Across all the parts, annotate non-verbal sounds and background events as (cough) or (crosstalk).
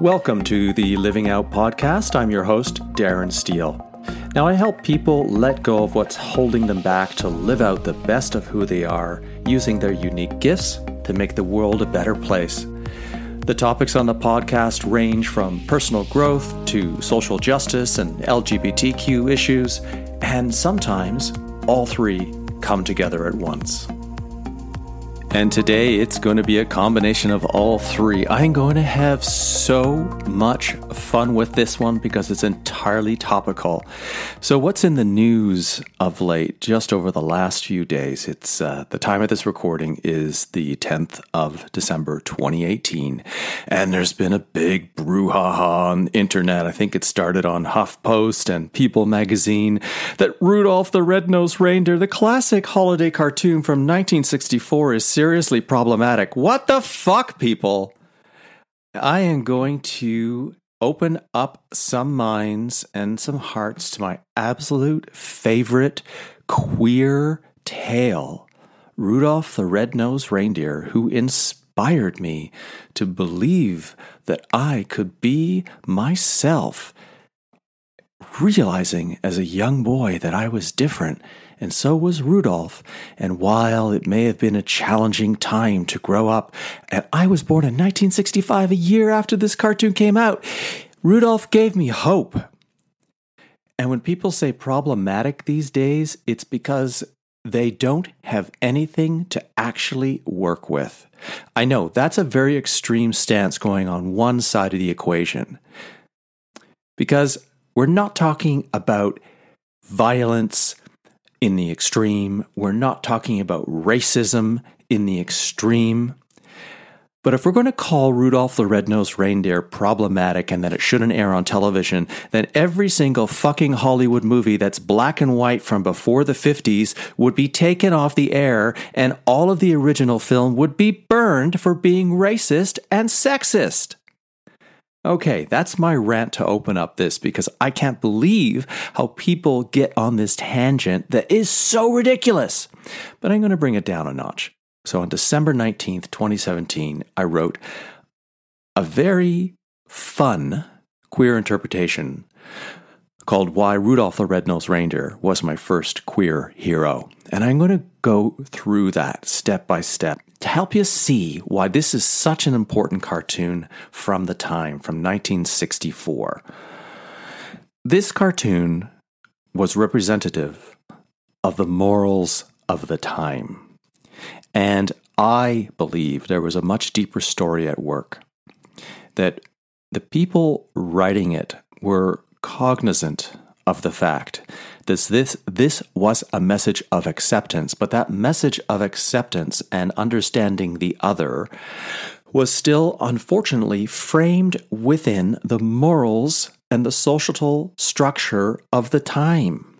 Welcome to the Living Out podcast. I'm your host, Darren Steele. Now, I help people let go of what's holding them back to live out the best of who they are, using their unique gifts to make the world a better place. The topics on the podcast range from personal growth to social justice and LGBTQ issues, and sometimes all three come together at once. And today it's going to be a combination of all three. I'm going to have so much fun with this one because it's entirely topical. So, what's in the news of late, just over the last few days? It's uh, the time of this recording is the 10th of December 2018. And there's been a big brouhaha on the internet. I think it started on HuffPost and People magazine that Rudolph the Red-Nosed Reindeer, the classic holiday cartoon from 1964, is seriously problematic. What the fuck, people? I am going to open up some minds and some hearts to my absolute favorite queer tale Rudolph the Red-Nosed Reindeer, who inspired me to believe that I could be myself, realizing as a young boy that I was different and so was Rudolph. And while it may have been a challenging time to grow up, and I was born in 1965, a year after this cartoon came out, Rudolph gave me hope. And when people say problematic these days, it's because they don't have anything to actually work with. I know that's a very extreme stance going on one side of the equation. Because we're not talking about violence in the extreme. We're not talking about racism in the extreme. But if we're going to call Rudolph the Red-Nosed Reindeer problematic and that it shouldn't air on television, then every single fucking Hollywood movie that's black and white from before the 50s would be taken off the air and all of the original film would be burned for being racist and sexist. Okay, that's my rant to open up this because I can't believe how people get on this tangent that is so ridiculous. But I'm going to bring it down a notch. So on December 19th, 2017, I wrote a very fun queer interpretation called Why Rudolph the Red-Nosed Reindeer Was My First Queer Hero. And I'm going to go through that step by step to help you see why this is such an important cartoon from the time, from 1964. This cartoon was representative of the morals of the time. And I believe there was a much deeper story at work. That the people writing it were cognizant of the fact that this, this was a message of acceptance, but that message of acceptance and understanding the other was still unfortunately framed within the morals and the social structure of the time.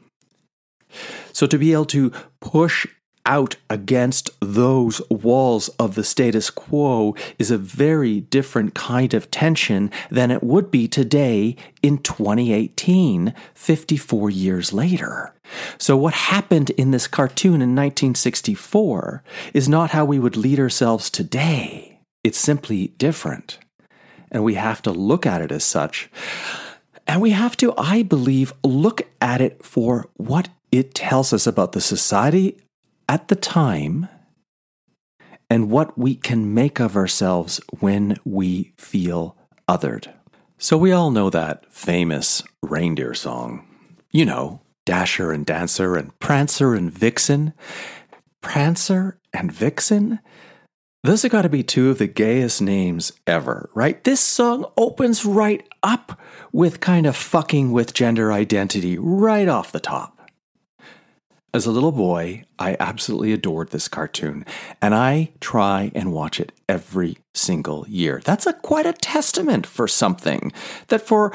So to be able to push out against those walls of the status quo is a very different kind of tension than it would be today in 2018, 54 years later. So, what happened in this cartoon in 1964 is not how we would lead ourselves today. It's simply different. And we have to look at it as such. And we have to, I believe, look at it for what it tells us about the society at the time and what we can make of ourselves when we feel othered. So, we all know that famous reindeer song. You know, Dasher and Dancer and Prancer and Vixen. Prancer and Vixen? Those have got to be two of the gayest names ever, right? This song opens right up with kind of fucking with gender identity right off the top. As a little boy, I absolutely adored this cartoon, and I try and watch it every single year. That's a quite a testament for something that for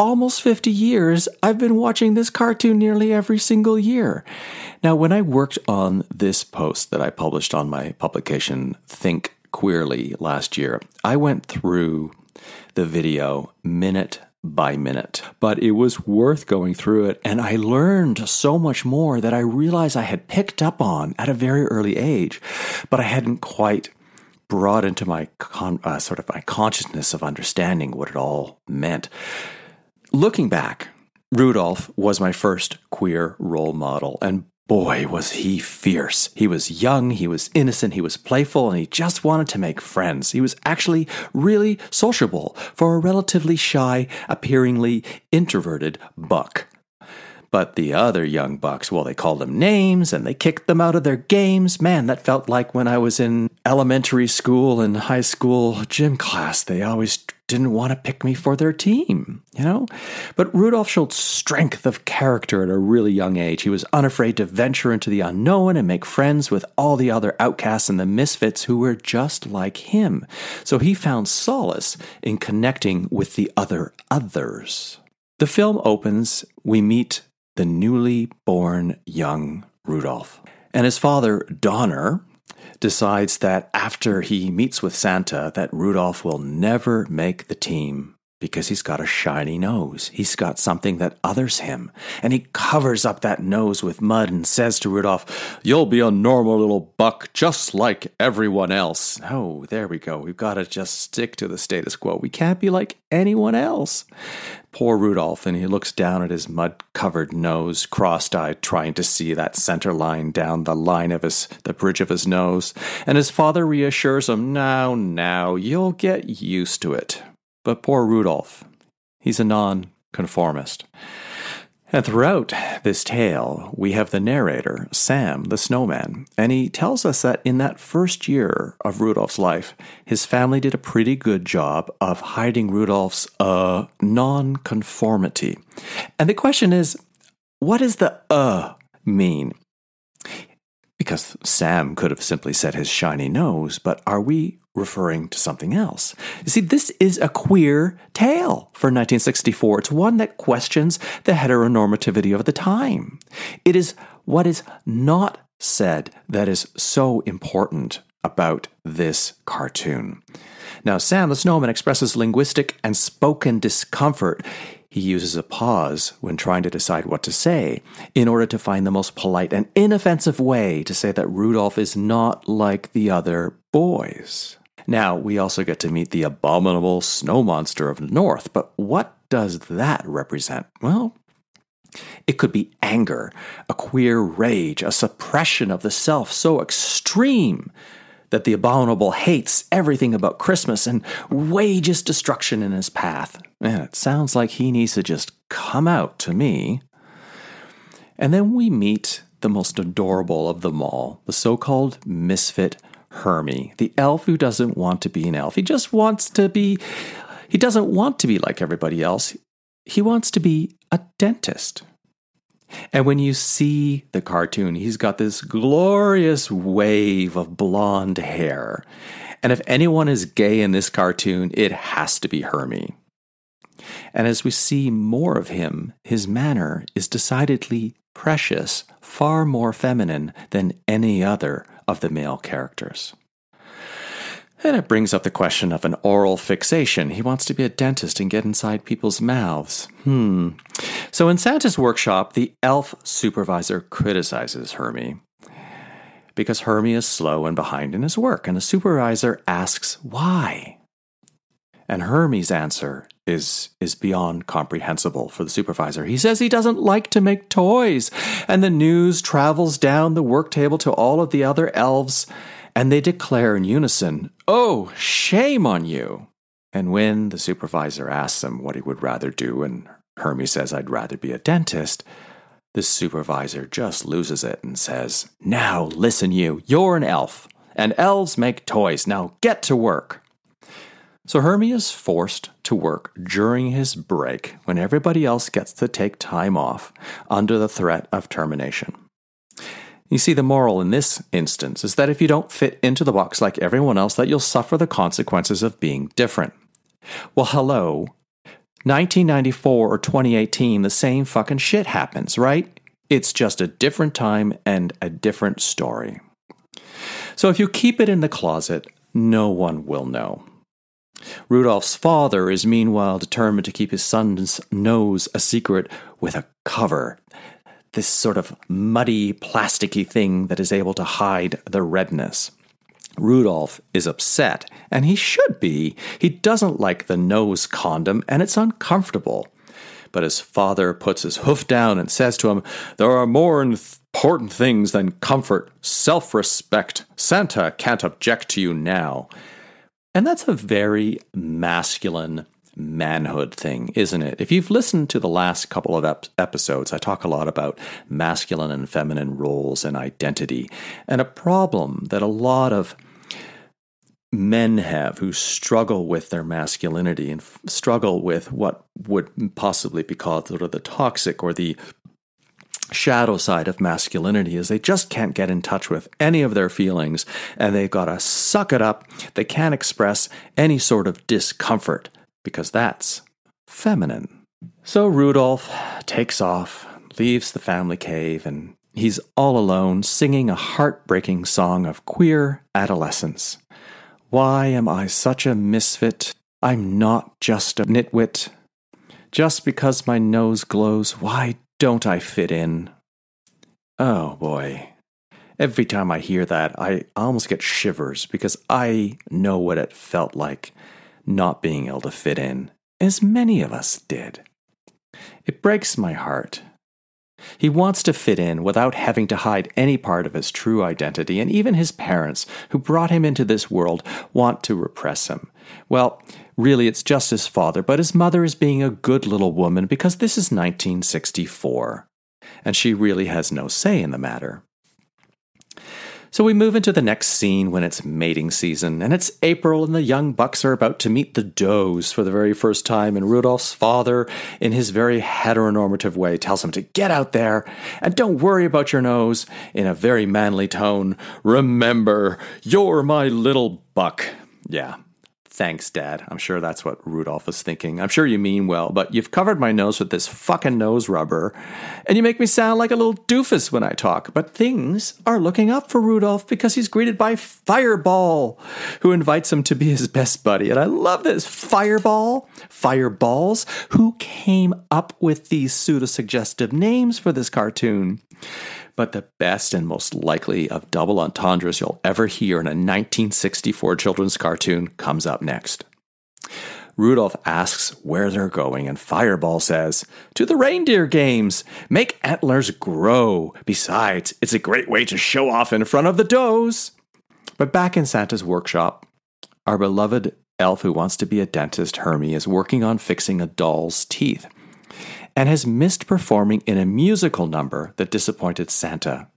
almost 50 years I've been watching this cartoon nearly every single year. Now, when I worked on this post that I published on my publication Think Queerly last year, I went through the video minute by minute. But it was worth going through it, and I learned so much more that I realized I had picked up on at a very early age, but I hadn't quite brought into my con- uh, sort of my consciousness of understanding what it all meant. Looking back, Rudolph was my first queer role model, and boy, was he fierce. He was young, he was innocent, he was playful, and he just wanted to make friends. He was actually really sociable for a relatively shy, appearingly introverted buck. But the other young bucks, well, they called them names and they kicked them out of their games. Man, that felt like when I was in elementary school and high school gym class. They always didn't want to pick me for their team, you know? But Rudolph showed strength of character at a really young age. He was unafraid to venture into the unknown and make friends with all the other outcasts and the misfits who were just like him. So he found solace in connecting with the other others. The film opens, we meet the newly born young Rudolph. And his father, Donner, decides that after he meets with Santa that Rudolph will never make the team because he's got a shiny nose. He's got something that others him. And he covers up that nose with mud and says to Rudolph, You'll be a normal little buck just like everyone else. Oh, there we go. We've got to just stick to the status quo. We can't be like anyone else. Poor Rudolph, and he looks down at his mud covered nose, cross eyed, trying to see that center line down the line of his, the bridge of his nose. And his father reassures him, Now, now, you'll get used to it. But poor Rudolph, he's a nonconformist. And throughout this tale, we have the narrator, Sam the snowman, and he tells us that in that first year of Rudolph's life, his family did a pretty good job of hiding Rudolph's uh, nonconformity. And the question is, what does the uh mean? Because Sam could have simply said his shiny nose, but are we referring to something else. You see, this is a queer tale for 1964. It's one that questions the heteronormativity of the time. It is what is not said that is so important about this cartoon. Now, Sam the Snowman expresses linguistic and spoken discomfort. He uses a pause when trying to decide what to say in order to find the most polite and inoffensive way to say that Rudolph is not like the other boys. Now, we also get to meet the abominable snow monster of north, but what does that represent? Well, it could be anger, a queer rage, a suppression of the self so extreme that the abominable hates everything about Christmas and wages destruction in his path. And it sounds like he needs to just come out to me. And then we meet the most adorable of them all, the so called misfit Hermie, the elf who doesn't want to be an elf. He just wants to be, he doesn't want to be like everybody else. He wants to be a dentist. And when you see the cartoon, he's got this glorious wave of blonde hair. And if anyone is gay in this cartoon, it has to be Hermie. And as we see more of him, his manner is decidedly precious, far more feminine than any other of the male characters. And it brings up the question of an oral fixation. He wants to be a dentist and get inside people's mouths. Hmm. So in Santa's workshop, the elf supervisor criticizes Hermie because Hermie is slow and behind in his work, and the supervisor asks why. And Hermie's answer is is beyond comprehensible for the supervisor. He says he doesn't like to make toys, and the news travels down the work table to all of the other elves, and they declare in unison, "Oh, shame on you!" And when the supervisor asks him what he would rather do, and Hermie says, "I'd rather be a dentist," the supervisor just loses it and says, "Now listen, you, you're an elf, and elves make toys. Now get to work." So Hermie is forced to work during his break when everybody else gets to take time off under the threat of termination. You see, the moral in this instance is that if you don't fit into the box like everyone else, that you'll suffer the consequences of being different. Well, hello. 1994 or 2018, the same fucking shit happens, right? It's just a different time and a different story. So if you keep it in the closet, no one will know. Rudolph's father is meanwhile determined to keep his son's nose a secret with a cover. This sort of muddy, plasticky thing that is able to hide the redness. Rudolph is upset, and he should be. He doesn't like the nose condom, and it's uncomfortable. But his father puts his hoof down and says to him, There are more important things than comfort, self respect. Santa can't object to you now. And that's a very masculine manhood thing, isn't it? If you've listened to the last couple of ep- episodes, I talk a lot about masculine and feminine roles and identity, and a problem that a lot of men have who struggle with their masculinity and f- struggle with what would possibly be called sort of the toxic or the shadow side of masculinity is they just can't get in touch with any of their feelings and they've got to suck it up. They can't express any sort of discomfort because that's feminine. So Rudolph takes off, leaves the family cave, and he's all alone singing a heartbreaking song of queer adolescence. Why am I such a misfit? I'm not just a nitwit. Just because my nose glows, why don't I fit in? Oh boy. Every time I hear that, I almost get shivers because I know what it felt like not being able to fit in, as many of us did. It breaks my heart. He wants to fit in without having to hide any part of his true identity, and even his parents, who brought him into this world, want to repress him. Well, really, it's just his father, but his mother is being a good little woman because this is 1964, and she really has no say in the matter. So we move into the next scene when it's mating season, and it's April, and the young bucks are about to meet the does for the very first time. And Rudolph's father, in his very heteronormative way, tells him to get out there and don't worry about your nose in a very manly tone. Remember, you're my little buck. Yeah, Thanks, Dad. I'm sure that's what Rudolph was thinking. I'm sure you mean well, but you've covered my nose with this fucking nose rubber, and you make me sound like a little doofus when I talk. But things are looking up for Rudolph because he's greeted by Fireball, who invites him to be his best buddy. And I love this Fireball, Fireballs, who came up with these pseudo suggestive names for this cartoon. But the best and most likely of double entendres you'll ever hear in a 1964 children's cartoon comes up next. Rudolph asks where they're going, and Fireball says, To the reindeer games! Make antlers grow! Besides, it's a great way to show off in front of the does! But back in Santa's workshop, our beloved elf who wants to be a dentist, Hermie, is working on fixing a doll's teeth and has missed performing in a musical number that disappointed Santa.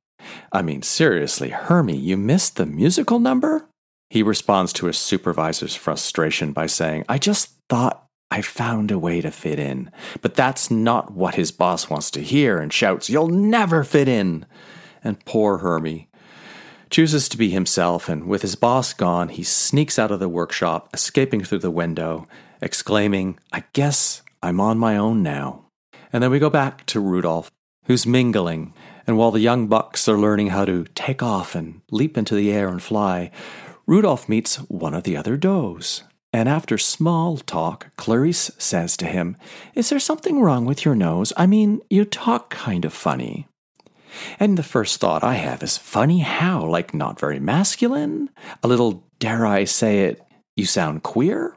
I mean, seriously, Hermie, you missed the musical number? He responds to his supervisor's frustration by saying, I just thought I found a way to fit in. But that's not what his boss wants to hear and shouts, You'll never fit in. And poor Hermie chooses to be himself, and with his boss gone, he sneaks out of the workshop, escaping through the window, exclaiming, I guess I'm on my own now. And then we go back to Rudolph, who's mingling, and while the young bucks are learning how to take off and leap into the air and fly, Rudolph meets one of the other does. And after small talk, Clarice says to him, Is there something wrong with your nose? I mean, you talk kind of funny. And the first thought I have is, Funny how? Like not very masculine? A little, dare I say it, you sound queer?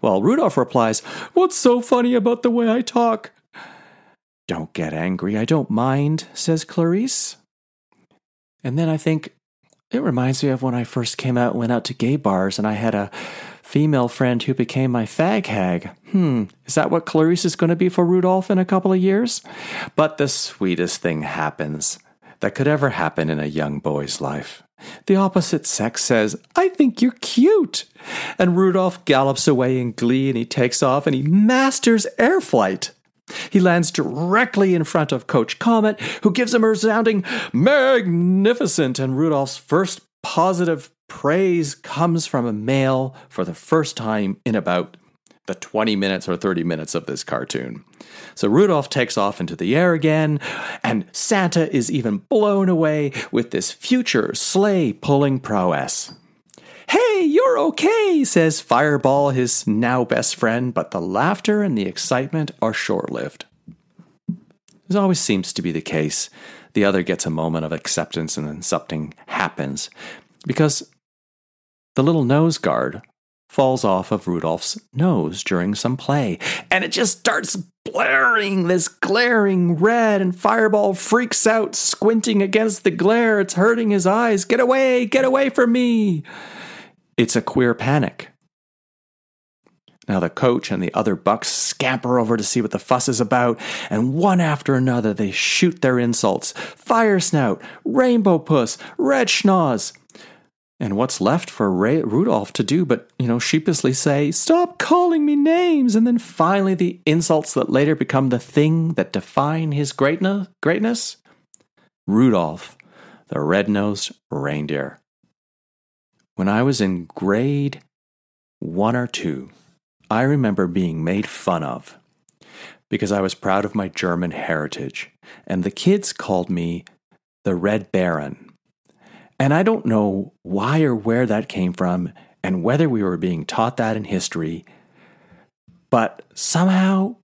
Well, Rudolph replies, What's so funny about the way I talk? Don't get angry, I don't mind, says Clarice. And then I think, it reminds me of when I first came out went out to gay bars and I had a female friend who became my fag hag. Hmm, is that what Clarice is going to be for Rudolph in a couple of years? But the sweetest thing happens that could ever happen in a young boy's life. The opposite sex says, I think you're cute. And Rudolph gallops away in glee and he takes off and he masters air flight. He lands directly in front of Coach Comet, who gives him a resounding magnificent, and Rudolph's first positive praise comes from a male for the first time in about the 20 minutes or 30 minutes of this cartoon. So Rudolph takes off into the air again, and Santa is even blown away with this future sleigh pulling prowess. Hey, you're okay, says Fireball, his now best friend, but the laughter and the excitement are short lived. As always seems to be the case, the other gets a moment of acceptance and then something happens. Because the little nose guard falls off of Rudolph's nose during some play, and it just starts blaring this glaring red, and Fireball freaks out, squinting against the glare. It's hurting his eyes. Get away! Get away from me! It's a queer panic. Now the coach and the other bucks scamper over to see what the fuss is about, and one after another they shoot their insults. Fire Snout, Rainbow Puss, Red Schnoz. And what's left for Ray- Rudolph to do but, you know, sheepishly say, Stop calling me names! And then finally the insults that later become the thing that define his greatness? greatness? Rudolph, the red-nosed reindeer. When I was in grade one or two, I remember being made fun of because I was proud of my German heritage, and the kids called me the Red Baron. And I don't know why or where that came from, and whether we were being taught that in history, but somehow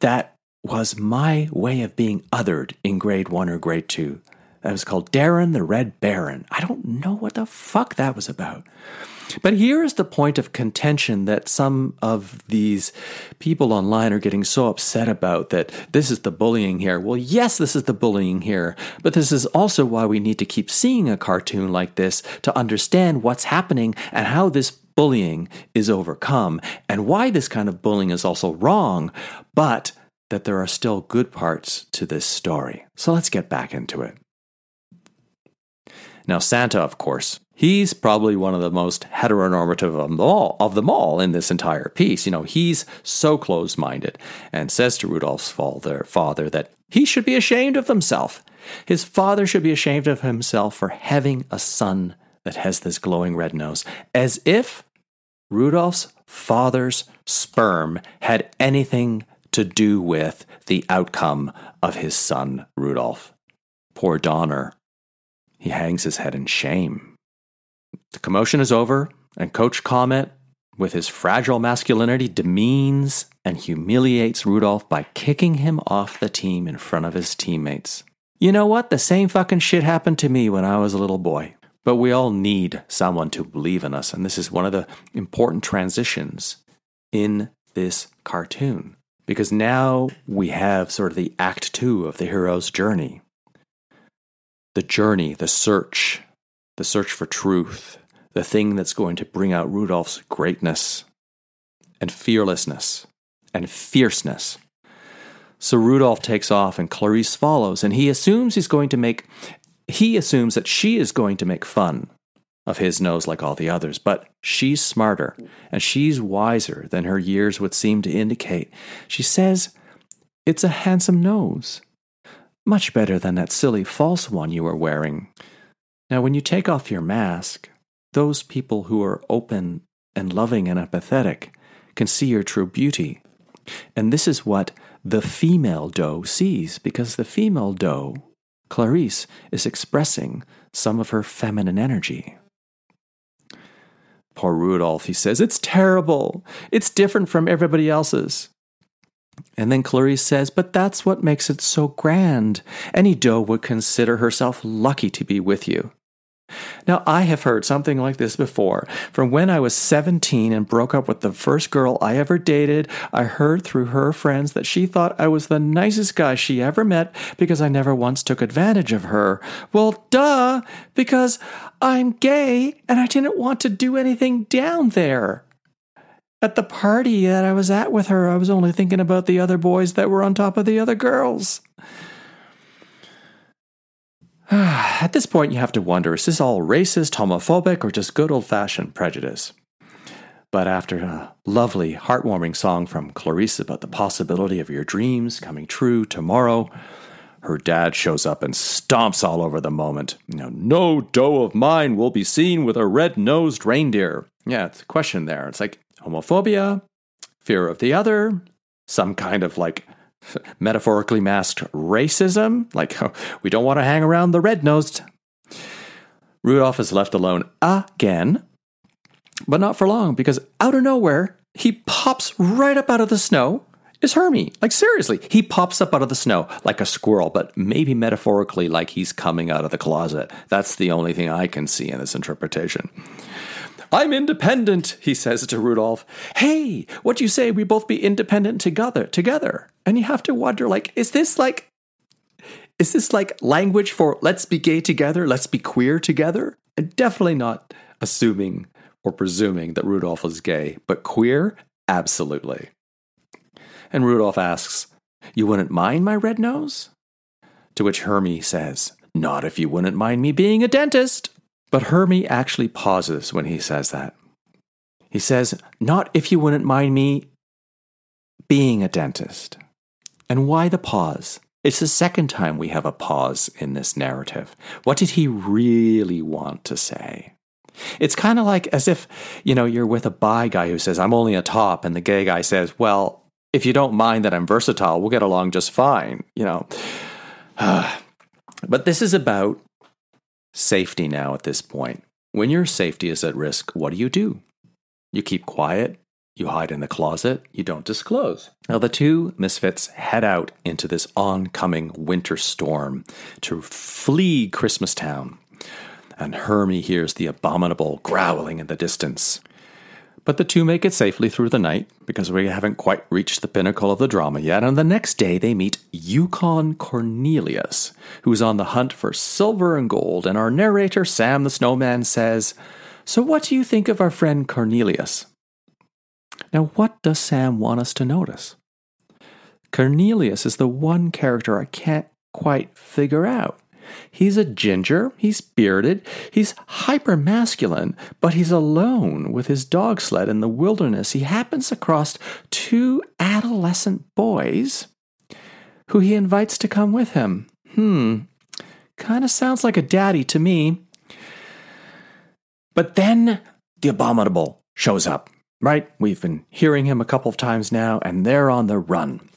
that was my way of being othered in grade one or grade two. That was called Darren the Red Baron. I don't know what the fuck that was about. But here is the point of contention that some of these people online are getting so upset about that this is the bullying here. Well, yes, this is the bullying here, but this is also why we need to keep seeing a cartoon like this to understand what's happening and how this bullying is overcome and why this kind of bullying is also wrong, but that there are still good parts to this story. So let's get back into it. Now, Santa, of course, he's probably one of the most heteronormative of them all, of them all in this entire piece. You know, he's so close minded and says to Rudolph's father, father that he should be ashamed of himself. His father should be ashamed of himself for having a son that has this glowing red nose, as if Rudolph's father's sperm had anything to do with the outcome of his son, Rudolph. Poor Donner he hangs his head in shame. The commotion is over, and Coach Comet, with his fragile masculinity, demeans and humiliates Rudolph by kicking him off the team in front of his teammates. You know what? The same fucking shit happened to me when I was a little boy. But we all need someone to believe in us, and this is one of the important transitions in this cartoon. Because now we have sort of the act two of the hero's journey the journey, the search, the search for truth, the thing that's going to bring out Rudolph's greatness and fearlessness and fierceness. So Rudolph takes off and Clarice follows, and he assumes he's going to make, he assumes that she is going to make fun of his nose like all the others, but she's smarter and she's wiser than her years would seem to indicate. She says, It's a handsome nose. Much better than that silly false one you were wearing. Now, when you take off your mask, those people who are open and loving and empathetic can see your true beauty. And this is what the female doe sees, because the female doe, Clarice, is expressing some of her feminine energy. Poor Rudolph, he says, it's terrible. It's different from everybody else's. And then Clarice says, But that's what makes it so grand. Any doe would consider herself lucky to be with you. Now, I have heard something like this before. From when I was 17 and broke up with the first girl I ever dated, I heard through her friends that she thought I was the nicest guy she ever met because I never once took advantage of her. Well, duh, because I'm gay and I didn't want to do anything down there. At the party that I was at with her, I was only thinking about the other boys that were on top of the other girls. (sighs) At this point, you have to wonder is this all racist, homophobic, or just good old fashioned prejudice? But after a lovely, heartwarming song from Clarice about the possibility of your dreams coming true tomorrow, her dad shows up and stomps all over the moment. Know, no doe of mine will be seen with a red nosed reindeer. Yeah, it's a question there. It's like, homophobia, fear of the other, some kind of like metaphorically masked racism, like (laughs) we don't want to hang around the red nosed. Rudolph is left alone again, but not for long because out of nowhere, he pops right up out of the snow. Is Hermie. Like, seriously, he pops up out of the snow like a squirrel, but maybe metaphorically like he's coming out of the closet. That's the only thing I can see in this interpretation. I'm independent, he says to Rudolph. Hey, what you say we both be independent together together? And you have to wonder, like, is this like is this like language for let's be gay together, let's be queer together? And definitely not assuming or presuming that Rudolph is gay, but queer? Absolutely. And Rudolph asks, You wouldn't mind my red nose? To which Hermie says, Not if you wouldn't mind me being a dentist. But Hermie actually pauses when he says that. He says, Not if you wouldn't mind me being a dentist. And why the pause? It's the second time we have a pause in this narrative. What did he really want to say? It's kind of like as if, you know, you're with a bi guy who says, I'm only a top, and the gay guy says, Well, if you don't mind that I'm versatile, we'll get along just fine, you know. (sighs) but this is about safety now at this point. When your safety is at risk, what do you do? You keep quiet, you hide in the closet, you don't disclose. Now, the two misfits head out into this oncoming winter storm to flee Christmastown. And Hermie hears the abominable growling in the distance. But the two make it safely through the night because we haven't quite reached the pinnacle of the drama yet. And the next day they meet Yukon Cornelius, who's on the hunt for silver and gold. And our narrator, Sam the Snowman, says, So what do you think of our friend Cornelius? Now, what does Sam want us to notice? Cornelius is the one character I can't quite figure out. He's a ginger, he's bearded, he's hyper masculine, but he's alone with his dog sled in the wilderness. He happens across two adolescent boys who he invites to come with him. Hmm, kind of sounds like a daddy to me. But then the abominable shows up, right? We've been hearing him a couple of times now, and they're on the run.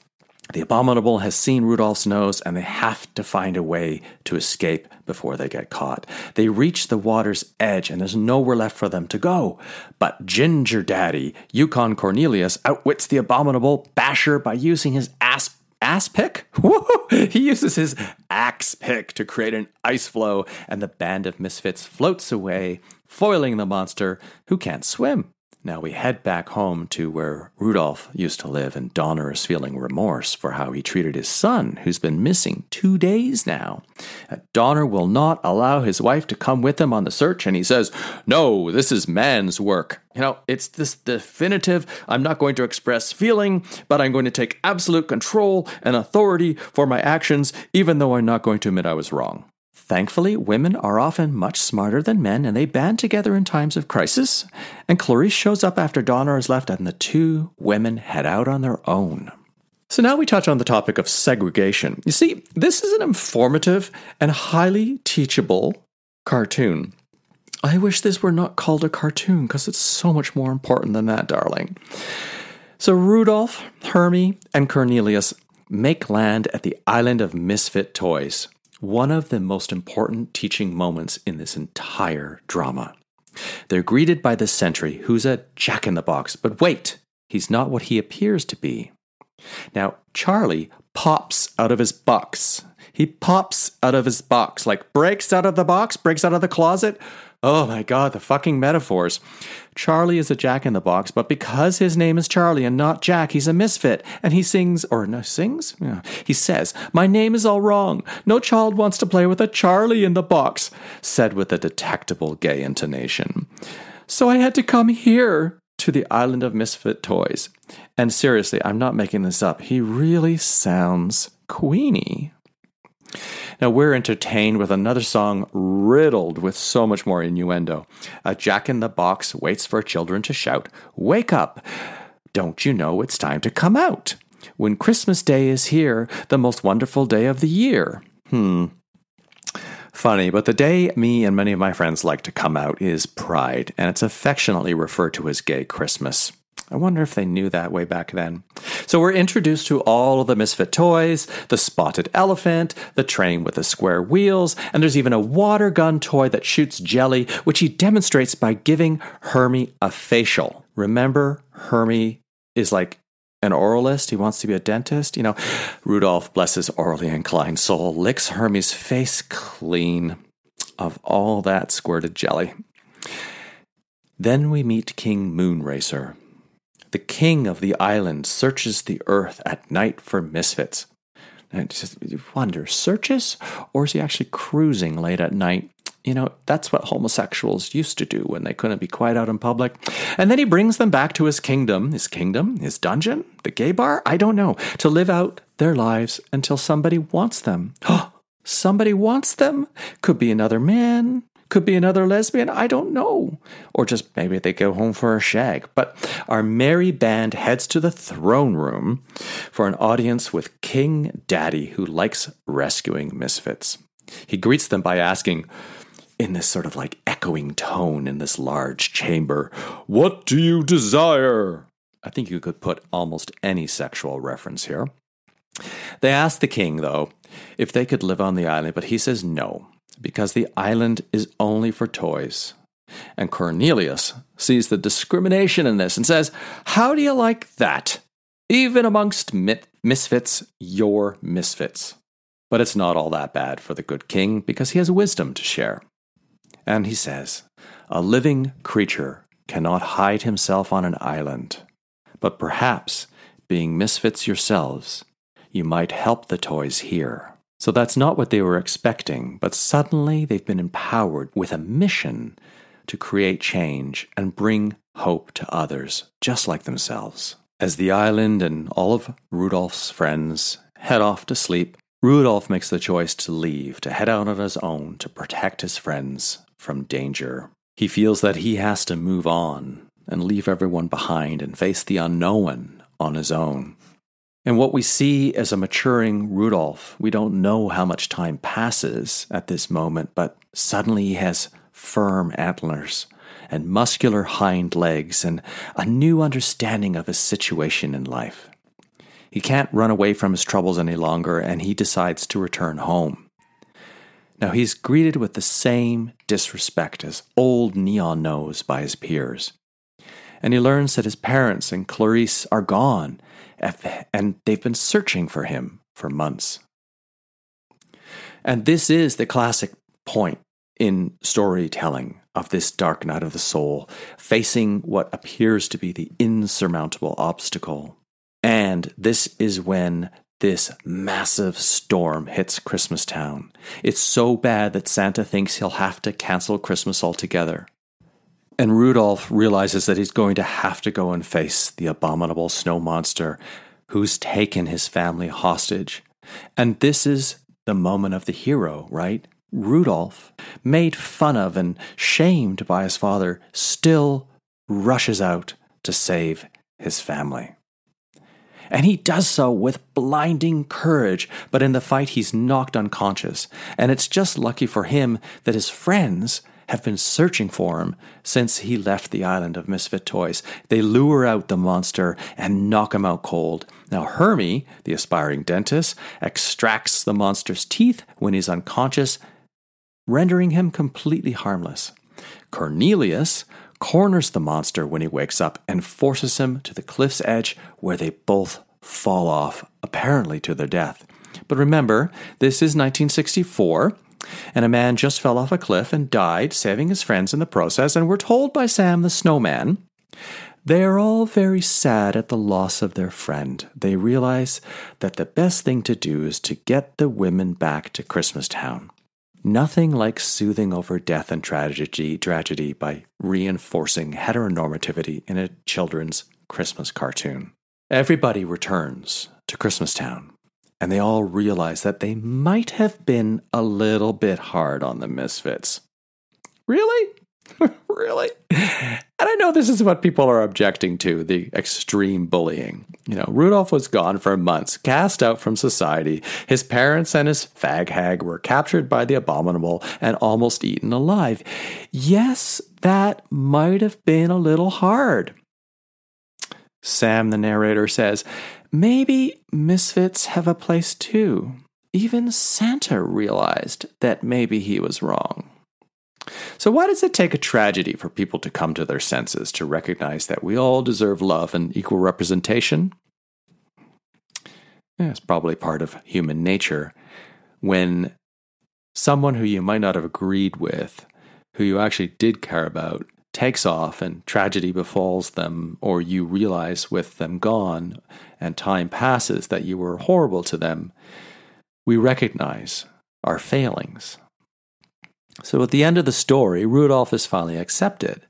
The abominable has seen Rudolph's nose and they have to find a way to escape before they get caught. They reach the water's edge and there's nowhere left for them to go. But Ginger Daddy, Yukon Cornelius, outwits the abominable basher by using his ass ass pick? (laughs) he uses his axe pick to create an ice floe, and the band of misfits floats away, foiling the monster who can't swim. Now we head back home to where Rudolph used to live, and Donner is feeling remorse for how he treated his son, who's been missing two days now. Uh, Donner will not allow his wife to come with him on the search, and he says, No, this is man's work. You know, it's this definitive, I'm not going to express feeling, but I'm going to take absolute control and authority for my actions, even though I'm not going to admit I was wrong. Thankfully, women are often much smarter than men and they band together in times of crisis. And Clarice shows up after Donner is left, and the two women head out on their own. So now we touch on the topic of segregation. You see, this is an informative and highly teachable cartoon. I wish this were not called a cartoon because it's so much more important than that, darling. So Rudolph, Hermie, and Cornelius make land at the island of misfit toys one of the most important teaching moments in this entire drama. They're greeted by the sentry, who's a jack in the box, but wait, he's not what he appears to be. Now, Charlie pops out of his box. He pops out of his box, like breaks out of the box, breaks out of the closet, Oh my god, the fucking metaphors. Charlie is a jack in the box, but because his name is Charlie and not Jack, he's a misfit. And he sings, or no, sings? Yeah. He says, My name is all wrong. No child wants to play with a Charlie in the box, said with a detectable gay intonation. So I had to come here to the island of misfit toys. And seriously, I'm not making this up. He really sounds Queenie. Now we're entertained with another song riddled with so much more innuendo. A jack in the box waits for children to shout, Wake up! Don't you know it's time to come out? When Christmas Day is here, the most wonderful day of the year. Hmm. Funny, but the day me and many of my friends like to come out is Pride, and it's affectionately referred to as Gay Christmas. I wonder if they knew that way back then. So we're introduced to all of the misfit toys, the spotted elephant, the train with the square wheels, and there's even a water gun toy that shoots jelly, which he demonstrates by giving Hermie a facial. Remember, Hermie is like an oralist. He wants to be a dentist. You know, Rudolph, blesses orally inclined soul, licks Hermie's face clean of all that squirted jelly. Then we meet King Moonracer. The king of the island searches the earth at night for misfits. And just wonder, searches? Or is he actually cruising late at night? You know, that's what homosexuals used to do when they couldn't be quite out in public. And then he brings them back to his kingdom, his kingdom, his dungeon, the gay bar, I don't know, to live out their lives until somebody wants them. (gasps) somebody wants them? Could be another man, could be another lesbian, I don't know. Or just maybe they go home for a shag. But our merry band heads to the throne room for an audience with King Daddy, who likes rescuing misfits. He greets them by asking, in this sort of like echoing tone in this large chamber, What do you desire? I think you could put almost any sexual reference here. They ask the king, though, if they could live on the island, but he says no because the island is only for toys. And Cornelius sees the discrimination in this and says, How do you like that? Even amongst misfits, you're misfits. But it's not all that bad for the good king because he has wisdom to share. And he says, A living creature cannot hide himself on an island, but perhaps, being misfits yourselves, you might help the toys here. So that's not what they were expecting, but suddenly they've been empowered with a mission to create change and bring hope to others just like themselves. As the island and all of Rudolph's friends head off to sleep, Rudolph makes the choice to leave, to head out on his own to protect his friends from danger. He feels that he has to move on and leave everyone behind and face the unknown on his own. And what we see as a maturing Rudolph, we don't know how much time passes at this moment, but suddenly he has firm antlers and muscular hind legs and a new understanding of his situation in life. He can't run away from his troubles any longer, and he decides to return home. Now he's greeted with the same disrespect as old Neon nose by his peers. And he learns that his parents and Clarice are gone and they've been searching for him for months. And this is the classic point in storytelling of this dark night of the soul, facing what appears to be the insurmountable obstacle. And this is when this massive storm hits Christmastown. It's so bad that Santa thinks he'll have to cancel Christmas altogether. And Rudolph realizes that he's going to have to go and face the abominable snow monster who's taken his family hostage. And this is the moment of the hero, right? Rudolph, made fun of and shamed by his father, still rushes out to save his family. And he does so with blinding courage, but in the fight he's knocked unconscious. And it's just lucky for him that his friends have been searching for him since he left the island of misfit toys. They lure out the monster and knock him out cold. Now, Hermie, the aspiring dentist, extracts the monster's teeth when he's unconscious, rendering him completely harmless. Cornelius corners the monster when he wakes up and forces him to the cliff's edge where they both fall off, apparently to their death. But remember, this is 1964 and a man just fell off a cliff and died, saving his friends in the process, and we're told by Sam the snowman they are all very sad at the loss of their friend. They realize that the best thing to do is to get the women back to Christmastown. Nothing like soothing over death and tragedy, tragedy by reinforcing heteronormativity in a children's Christmas cartoon. Everybody returns to Christmastown and they all realize that they might have been a little bit hard on the misfits. Really? (laughs) really? And I know this is what people are objecting to the extreme bullying. You know, Rudolph was gone for months, cast out from society. His parents and his fag hag were captured by the abominable and almost eaten alive. Yes, that might have been a little hard. Sam, the narrator, says, Maybe misfits have a place too. Even Santa realized that maybe he was wrong. So, why does it take a tragedy for people to come to their senses, to recognize that we all deserve love and equal representation? Yeah, it's probably part of human nature. When someone who you might not have agreed with, who you actually did care about, takes off and tragedy befalls them, or you realize with them gone and time passes that you were horrible to them, we recognize our failings. So at the end of the story, Rudolph is finally accepted.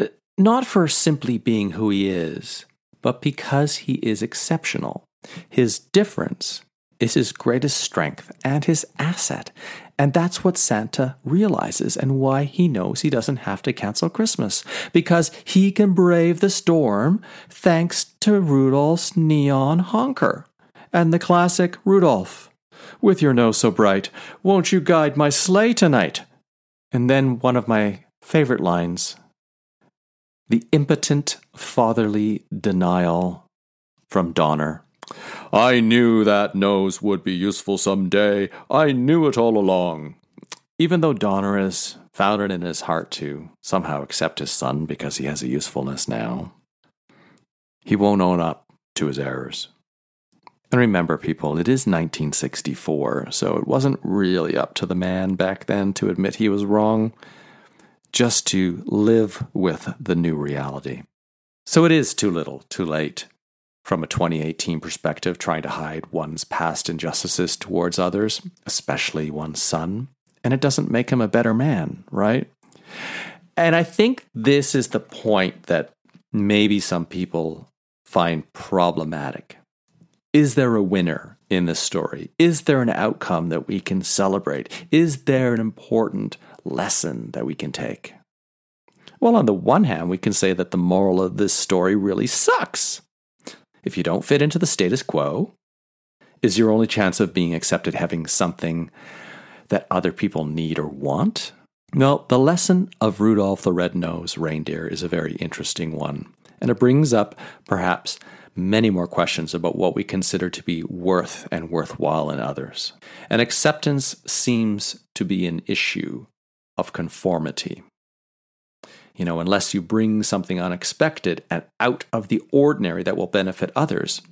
Uh, not for simply being who he is, but because he is exceptional. His difference is his greatest strength and his asset. And that's what Santa realizes and why he knows he doesn't have to cancel Christmas. Because he can brave the storm thanks to Rudolph's neon honker and the classic Rudolph. With your nose so bright, won't you guide my sleigh tonight? And then one of my favorite lines the impotent fatherly denial from Donner. I knew that nose would be useful some day. I knew it all along. Even though Donner found it in his heart to somehow accept his son because he has a usefulness now, he won't own up to his errors. And remember, people, it is 1964, so it wasn't really up to the man back then to admit he was wrong, just to live with the new reality. So it is too little, too late from a 2018 perspective, trying to hide one's past injustices towards others, especially one's son. And it doesn't make him a better man, right? And I think this is the point that maybe some people find problematic. Is there a winner in this story? Is there an outcome that we can celebrate? Is there an important lesson that we can take? Well, on the one hand, we can say that the moral of this story really sucks. If you don't fit into the status quo, is your only chance of being accepted having something that other people need or want? Well, the lesson of Rudolph the Red-Nosed Reindeer is a very interesting one, and it brings up perhaps many more questions about what we consider to be worth and worthwhile in others. And acceptance seems to be an issue of conformity. You know, unless you bring something unexpected and out of the ordinary that will benefit others,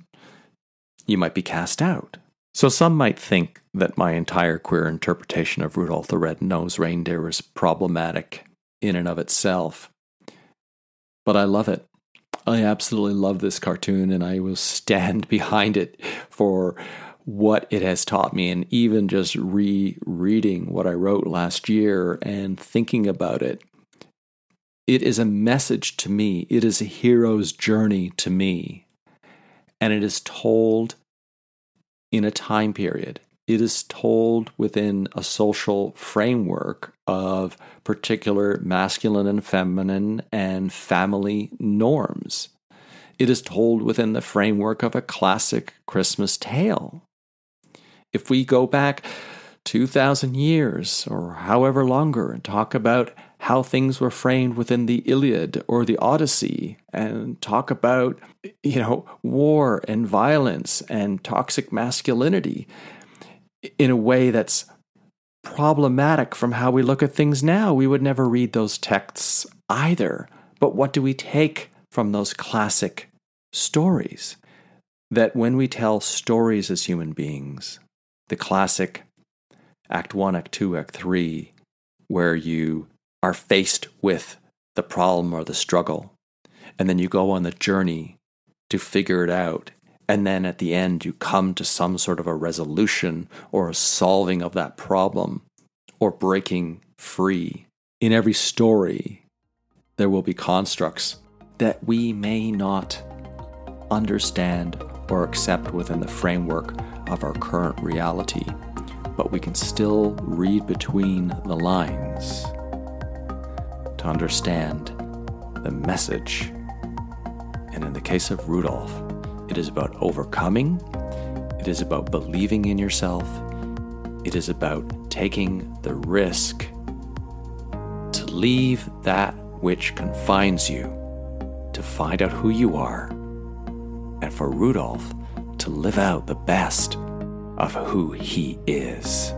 you might be cast out. So some might think that my entire queer interpretation of Rudolph the Red-Nosed Reindeer is problematic in and of itself. But I love it. I absolutely love this cartoon and I will stand (laughs) behind it for what it has taught me. And even just rereading what I wrote last year and thinking about it, it is a message to me. It is a hero's journey to me. And it is told in a time period. It is told within a social framework of particular masculine and feminine and family norms. It is told within the framework of a classic Christmas tale. If we go back 2,000 years or however longer and talk about how things were framed within the Iliad or the Odyssey and talk about, you know, war and violence and toxic masculinity in a way that's problematic from how we look at things now. We would never read those texts either. But what do we take from those classic stories? That when we tell stories as human beings, the classic Act 1, Act 2, Act 3, where you are faced with the problem or the struggle. And then you go on the journey to figure it out. And then at the end, you come to some sort of a resolution or a solving of that problem or breaking free. In every story, there will be constructs that we may not understand or accept within the framework of our current reality, but we can still read between the lines to understand the message. And in the case of Rudolph, it is about overcoming, it is about believing in yourself, it is about taking the risk to leave that which confines you, to find out who you are, and for Rudolph to live out the best of who he is.